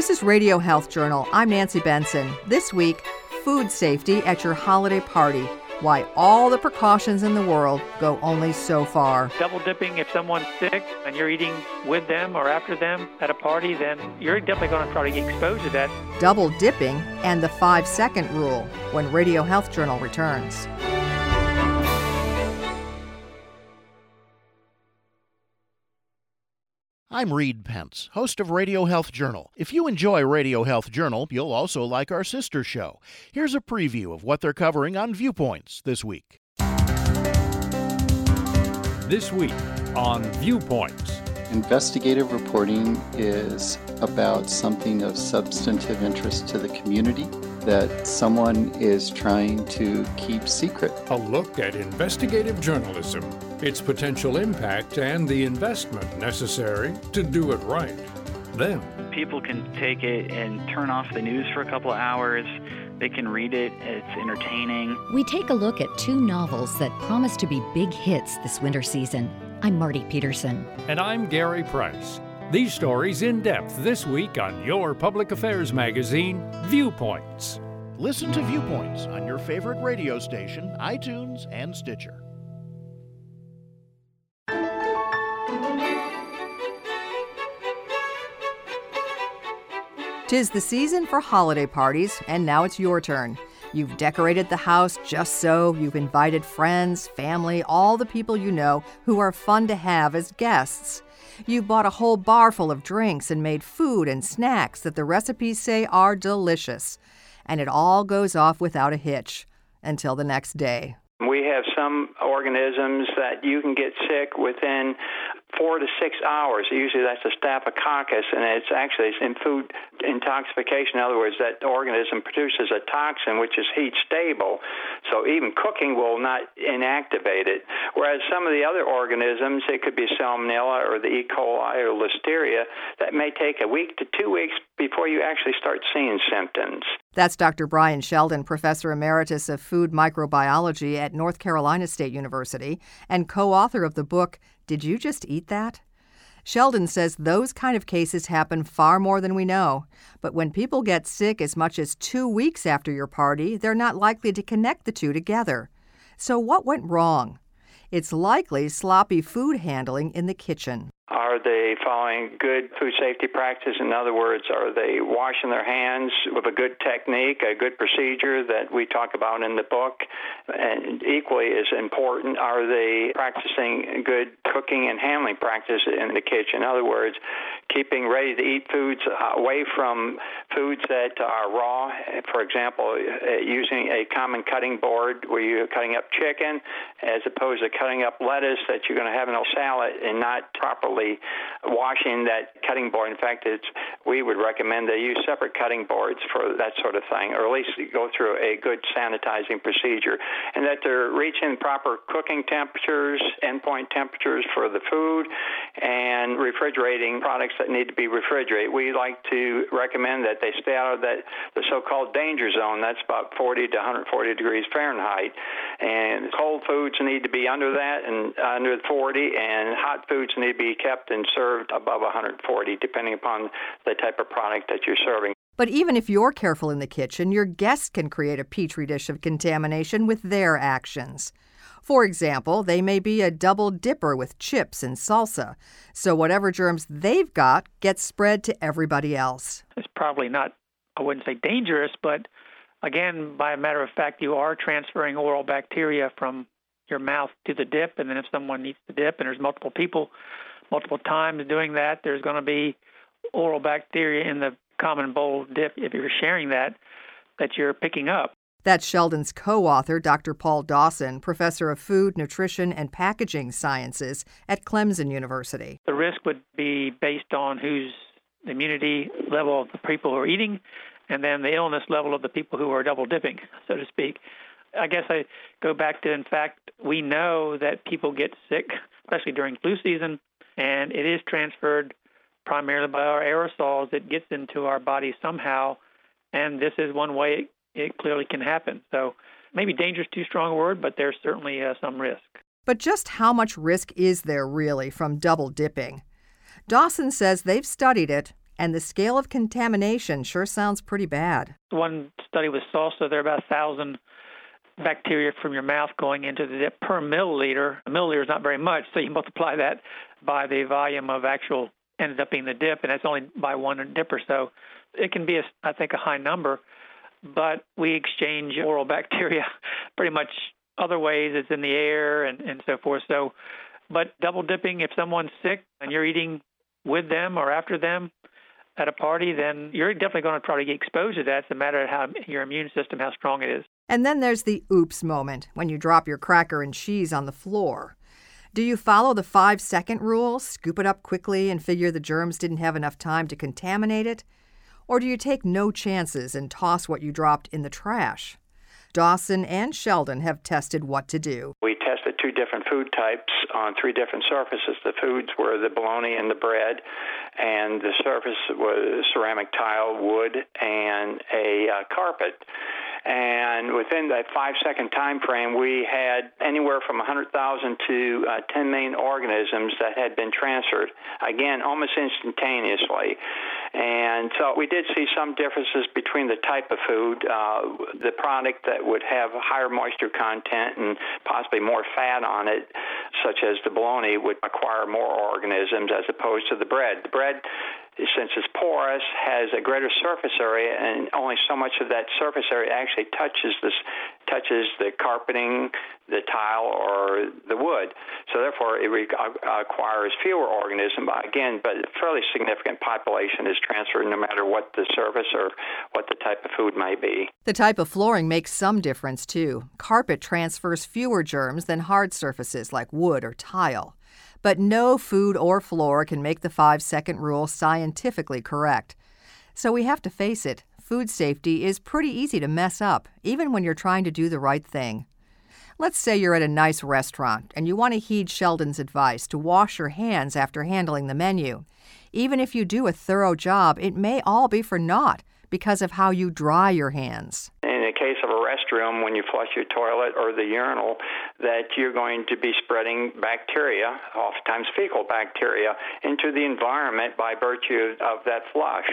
This is Radio Health Journal. I'm Nancy Benson. This week, food safety at your holiday party. Why all the precautions in the world go only so far. Double dipping, if someone's sick and you're eating with them or after them at a party, then you're definitely going to try to get exposed to that. Double dipping and the five second rule when Radio Health Journal returns. I'm Reed Pence, host of Radio Health Journal. If you enjoy Radio Health Journal, you'll also like our sister show. Here's a preview of what they're covering on Viewpoints this week. This week on Viewpoints. Investigative reporting is about something of substantive interest to the community that someone is trying to keep secret. A look at investigative journalism, its potential impact, and the investment necessary to do it right. Then, people can take it and turn off the news for a couple of hours. They can read it, it's entertaining. We take a look at two novels that promise to be big hits this winter season. I'm Marty Peterson. And I'm Gary Price. These stories in depth this week on your public affairs magazine, Viewpoints. Listen to Viewpoints on your favorite radio station, iTunes, and Stitcher. Tis the season for holiday parties, and now it's your turn. You've decorated the house just so, you've invited friends, family, all the people you know who are fun to have as guests. You've bought a whole bar full of drinks and made food and snacks that the recipes say are delicious. And it all goes off without a hitch until the next day. We have some organisms that you can get sick within four to six hours. Usually that's a staphylococcus, and it's actually in food intoxication. In other words, that organism produces a toxin which is heat stable, so even cooking will not inactivate it. Whereas some of the other organisms, it could be Salmonella or the E. coli or Listeria, that may take a week to two weeks before you actually start seeing symptoms. That's Dr. Brian Sheldon, Professor Emeritus of Food Microbiology at North Carolina State University and co author of the book did you just eat that? Sheldon says those kind of cases happen far more than we know. But when people get sick as much as two weeks after your party, they're not likely to connect the two together. So, what went wrong? It's likely sloppy food handling in the kitchen. Are they following good food safety practice? In other words, are they washing their hands with a good technique, a good procedure that we talk about in the book? And equally as important, are they practicing good cooking and handling practice in the kitchen? In other words, keeping ready to eat foods away from foods that are raw. For example, uh, using a common cutting board where you're cutting up chicken as opposed to cutting up lettuce that you're going to have in a salad and not properly properly washing that cutting board. In fact, it's, we would recommend they use separate cutting boards for that sort of thing, or at least go through a good sanitizing procedure, and that they're reaching proper cooking temperatures, endpoint temperatures for the food, and refrigerating products that need to be refrigerated. We like to recommend that they stay out of that the so-called danger zone. That's about 40 to 140 degrees Fahrenheit, and cold foods need to be under that and under 40, and hot foods need to be kept and served above 140, depending upon the type of product that you're serving. But even if you're careful in the kitchen, your guests can create a petri dish of contamination with their actions. For example, they may be a double dipper with chips and salsa, so whatever germs they've got gets spread to everybody else. It's probably not, I wouldn't say dangerous, but again, by a matter of fact, you are transferring oral bacteria from your mouth to the dip, and then if someone needs the dip and there's multiple people multiple times doing that, there's going to be oral bacteria in the common bowl dip if you're sharing that that you're picking up. That's Sheldon's co author, Dr. Paul Dawson, professor of food, nutrition, and packaging sciences at Clemson University. The risk would be based on whose immunity level of the people who are eating and then the illness level of the people who are double dipping, so to speak. I guess I go back to, in fact, we know that people get sick, especially during flu season, and it is transferred primarily by our aerosols. It gets into our body somehow, and this is one way it, it clearly can happen. So maybe danger is too strong a word, but there's certainly uh, some risk. But just how much risk is there really from double dipping? Dawson says they've studied it, And the scale of contamination sure sounds pretty bad. One study with salsa, there are about a thousand bacteria from your mouth going into the dip per milliliter. A milliliter is not very much, so you multiply that by the volume of actual ended up being the dip, and that's only by one dip or so. It can be, a, I think, a high number, but we exchange oral bacteria pretty much other ways. It's in the air and, and so forth. So, but double dipping, if someone's sick and you're eating with them or after them, at a party, then you're definitely going to to get exposed to that. It's a matter of how your immune system, how strong it is. And then there's the oops moment when you drop your cracker and cheese on the floor. Do you follow the five second rule, scoop it up quickly and figure the germs didn't have enough time to contaminate it? Or do you take no chances and toss what you dropped in the trash? Dawson and Sheldon have tested what to do. We tested two different food types on three different surfaces. The foods were the bologna and the bread, and the surface was ceramic tile, wood, and a uh, carpet. And within that five second time frame, we had anywhere from 100,000 to uh, 10 million organisms that had been transferred, again, almost instantaneously. And so we did see some differences between the type of food. Uh, the product that would have higher moisture content and possibly more fat on it, such as the bologna, would acquire more organisms as opposed to the bread. The bread since it's porous, has a greater surface area, and only so much of that surface area actually touches this touches the carpeting, the tile, or the wood. So therefore, it re- uh, acquires fewer organisms. Again, but a fairly significant population is transferred no matter what the surface or what the type of food may be. The type of flooring makes some difference too. Carpet transfers fewer germs than hard surfaces like wood or tile. But no food or floor can make the five second rule scientifically correct. So we have to face it food safety is pretty easy to mess up, even when you're trying to do the right thing. Let's say you're at a nice restaurant and you want to heed Sheldon's advice to wash your hands after handling the menu. Even if you do a thorough job, it may all be for naught because of how you dry your hands In the case of a restroom, when you flush your toilet or the urinal, that you're going to be spreading bacteria, oftentimes fecal bacteria, into the environment by virtue of that flush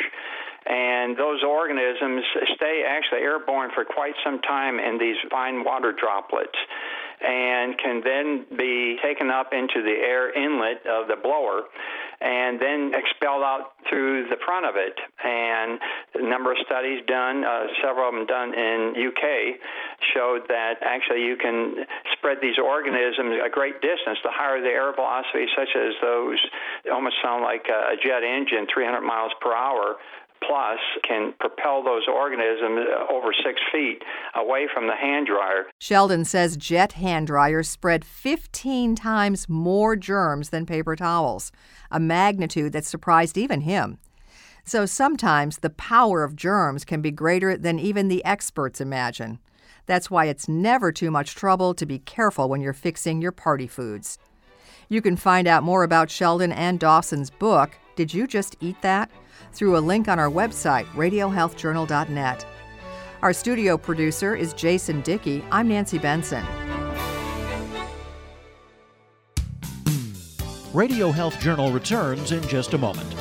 and those organisms stay actually airborne for quite some time in these fine water droplets and can then be taken up into the air inlet of the blower and then expelled out through the front of it. And a number of studies done, uh, several of them done in UK, showed that actually you can spread these organisms a great distance. The higher the air velocity, such as those almost sound like a jet engine, 300 miles per hour, plus can propel those organisms uh, over six feet away from the hand dryer. Sheldon says jet hand dryers spread 15 times more germs than paper towels, a magnitude that surprised even him. So sometimes the power of germs can be greater than even the experts imagine. That's why it's never too much trouble to be careful when you're fixing your party foods. You can find out more about Sheldon and Dawson's book, Did You Just Eat That? Through a link on our website, radiohealthjournal.net. Our studio producer is Jason Dickey. I'm Nancy Benson. Radio Health Journal returns in just a moment.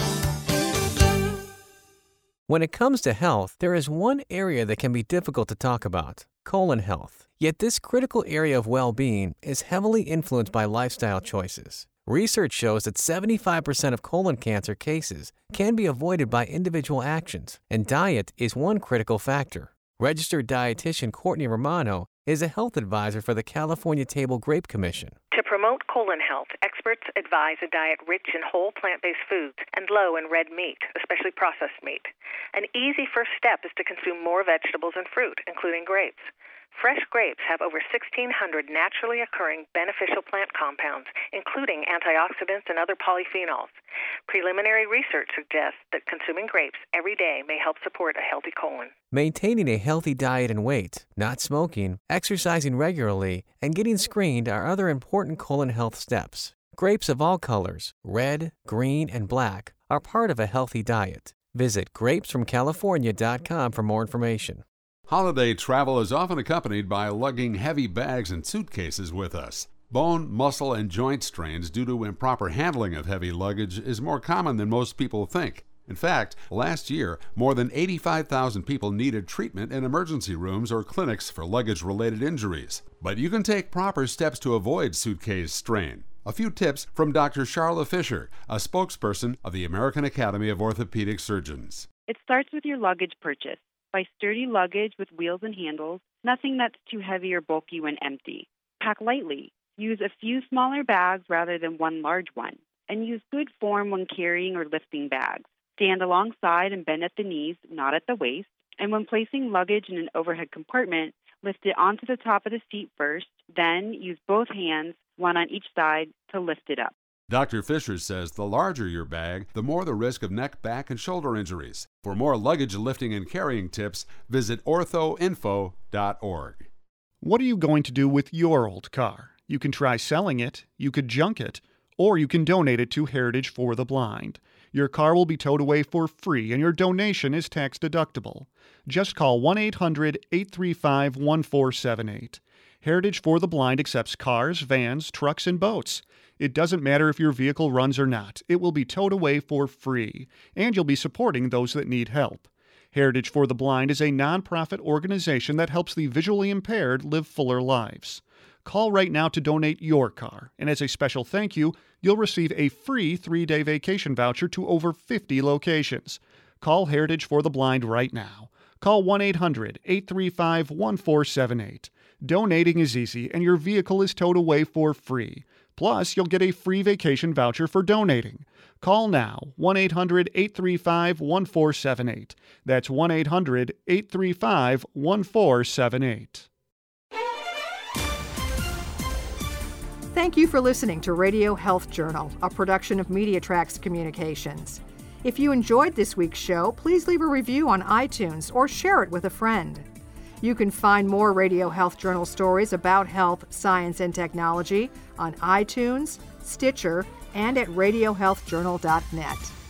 When it comes to health, there is one area that can be difficult to talk about colon health. Yet, this critical area of well being is heavily influenced by lifestyle choices. Research shows that 75% of colon cancer cases can be avoided by individual actions, and diet is one critical factor. Registered dietitian Courtney Romano is a health advisor for the California Table Grape Commission. To promote colon health, experts advise a diet rich in whole plant based foods and low in red meat, especially processed meat. An easy first step is to consume more vegetables and fruit, including grapes. Fresh grapes have over 1,600 naturally occurring beneficial plant compounds, including antioxidants and other polyphenols. Preliminary research suggests that consuming grapes every day may help support a healthy colon. Maintaining a healthy diet and weight, not smoking, exercising regularly, and getting screened are other important colon health steps. Grapes of all colors, red, green, and black, are part of a healthy diet. Visit grapesfromcalifornia.com for more information. Holiday travel is often accompanied by lugging heavy bags and suitcases with us. Bone, muscle, and joint strains due to improper handling of heavy luggage is more common than most people think. In fact, last year, more than 85,000 people needed treatment in emergency rooms or clinics for luggage related injuries. But you can take proper steps to avoid suitcase strain. A few tips from Dr. Charla Fischer, a spokesperson of the American Academy of Orthopedic Surgeons. It starts with your luggage purchase. Buy sturdy luggage with wheels and handles, nothing that's too heavy or bulky when empty. Pack lightly. Use a few smaller bags rather than one large one. And use good form when carrying or lifting bags. Stand alongside and bend at the knees, not at the waist. And when placing luggage in an overhead compartment, lift it onto the top of the seat first, then use both hands, one on each side, to lift it up. Dr. Fischer says the larger your bag, the more the risk of neck, back, and shoulder injuries. For more luggage lifting and carrying tips, visit orthoinfo.org. What are you going to do with your old car? You can try selling it, you could junk it, or you can donate it to Heritage for the Blind. Your car will be towed away for free and your donation is tax deductible. Just call 1 800 835 1478. Heritage for the Blind accepts cars, vans, trucks, and boats. It doesn't matter if your vehicle runs or not, it will be towed away for free, and you'll be supporting those that need help. Heritage for the Blind is a nonprofit organization that helps the visually impaired live fuller lives. Call right now to donate your car, and as a special thank you, you'll receive a free three day vacation voucher to over 50 locations. Call Heritage for the Blind right now. Call 1 800 835 1478. Donating is easy, and your vehicle is towed away for free. Plus, you'll get a free vacation voucher for donating. Call now 1 800 835 1478. That's 1 800 835 1478. Thank you for listening to Radio Health Journal, a production of MediaTracks Communications. If you enjoyed this week's show, please leave a review on iTunes or share it with a friend. You can find more Radio Health Journal stories about health, science, and technology on iTunes, Stitcher, and at RadioHealthJournal.net.